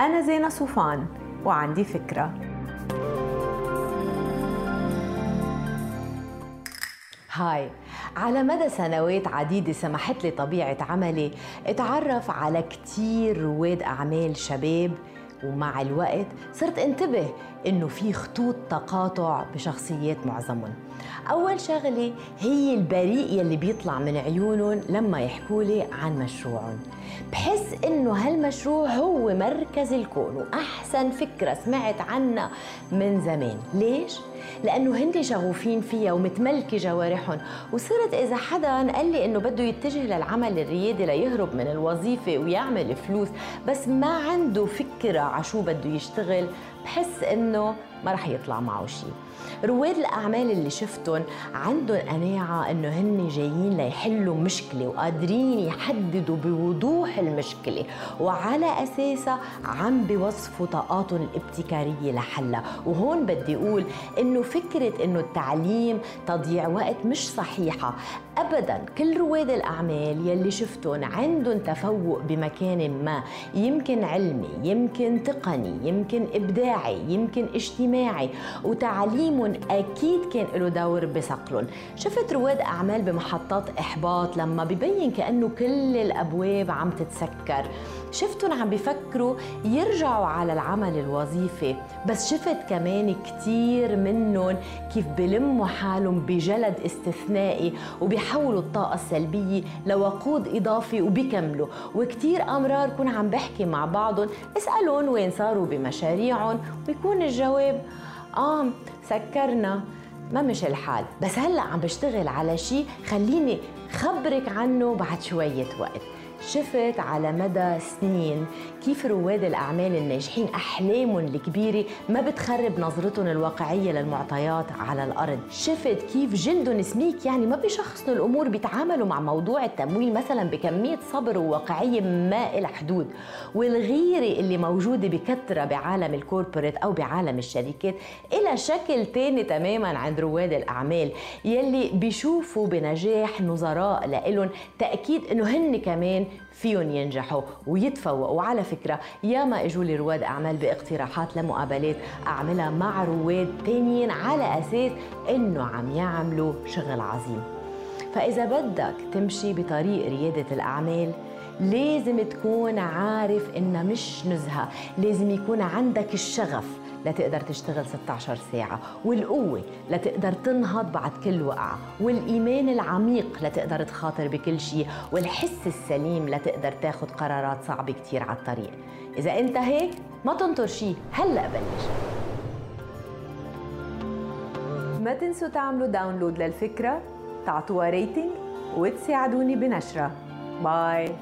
أنا زينة صوفان وعندي فكرة. هاي. على مدى سنوات عديدة سمحت لي طبيعة عملي اتعرف على كتير رواد أعمال شباب ومع الوقت صرت انتبه إنه في خطوط تقاطع بشخصيات معظمهم. أول شغلة هي البريء يلي بيطلع من عيونهم لما يحكوا لي عن مشروعهم. بحس إنه هالمشروع هو مركز الكون وأحسن فكرة سمعت عنها من زمان. ليش؟ لأنه هن شغوفين فيها ومتملكه جوارحهم وصرت إذا حدا قال لي إنه بده يتجه للعمل الريادي ليهرب من الوظيفة ويعمل فلوس بس ما عنده فكرة على شو بده يشتغل بحس إنه ما رح يطلع معه شيء. رواد الأعمال اللي شفتهم عندهم قناعة إنه هن جايين ليحلوا مشكلة وقادرين يحددوا بوضوح المشكلة وعلى أساسها عم بيوصفوا طاقاتهم الابتكارية لحلها. وهون بدي أقول إنه فكرة إنه التعليم تضييع وقت مش صحيحة. ابدا كل رواد الأعمال يلي شفتهم عندهم تفوق بمكان ما يمكن علمي يمكن تقني يمكن إبداعي يمكن اجتماعي وتعليمهم أكيد كان له دور بصقلهم شفت رواد أعمال بمحطات إحباط لما ببين كأنه كل الأبواب عم تتسكر. شفتهم عم بيفكروا يرجعوا على العمل الوظيفي بس شفت كمان كتير منهم كيف بلموا حالهم بجلد استثنائي وبيحولوا الطاقة السلبية لوقود إضافي وبيكملوا. وكتير أمرار كون عم بحكي مع بعضهم اسألهم وين صاروا بمشاريعهم ويكون الجواب آه سكرنا. ما مش الحال. بس هلأ عم بشتغل على شيء خليني خبرك عنه بعد شوية وقت. شفت على مدى سنين كيف رواد الأعمال الناجحين أحلامهم الكبيرة ما بتخرب نظرتهم الواقعية للمعطيات على الأرض. شفت كيف جلدهم سميك يعني ما بيشخصنوا الأمور بيتعاملوا مع موضوع التمويل مثلا بكمية صبر وواقعية ما إلى حدود. والغيرة اللي موجودة بكثرة بعالم الكوربوريت أو بعالم الشركات إلى شكل تاني تماما عند رواد الأعمال يلي بيشوفوا بنجاح نظراء لإلهم. تأكيد إنه هن كمان فيهم ينجحوا ويتفوقوا. وعلى فكرة ياما إجوا لي رواد أعمال باقتراحات لمقابلات أعملها مع رواد تانيين على أساس إنه عم يعملوا شغل عظيم. فإذا بدك تمشي بطريق ريادة الأعمال لازم تكون عارف إنها مش نزهة لازم يكون عندك الشغف لتقدر تشتغل 16 ساعة. والقوة لتقدر تنهض بعد كل وقعة. والإيمان العميق لتقدر تخاطر بكل شيء. والحس السليم لتقدر تاخد قرارات صعبة كتير على الطريق. إذا أنت هيك ما تنطر شيء. هلأ بلش. ما تنسوا تعملوا download للفكرة تعطوها rating وتساعدوني بنشرها bye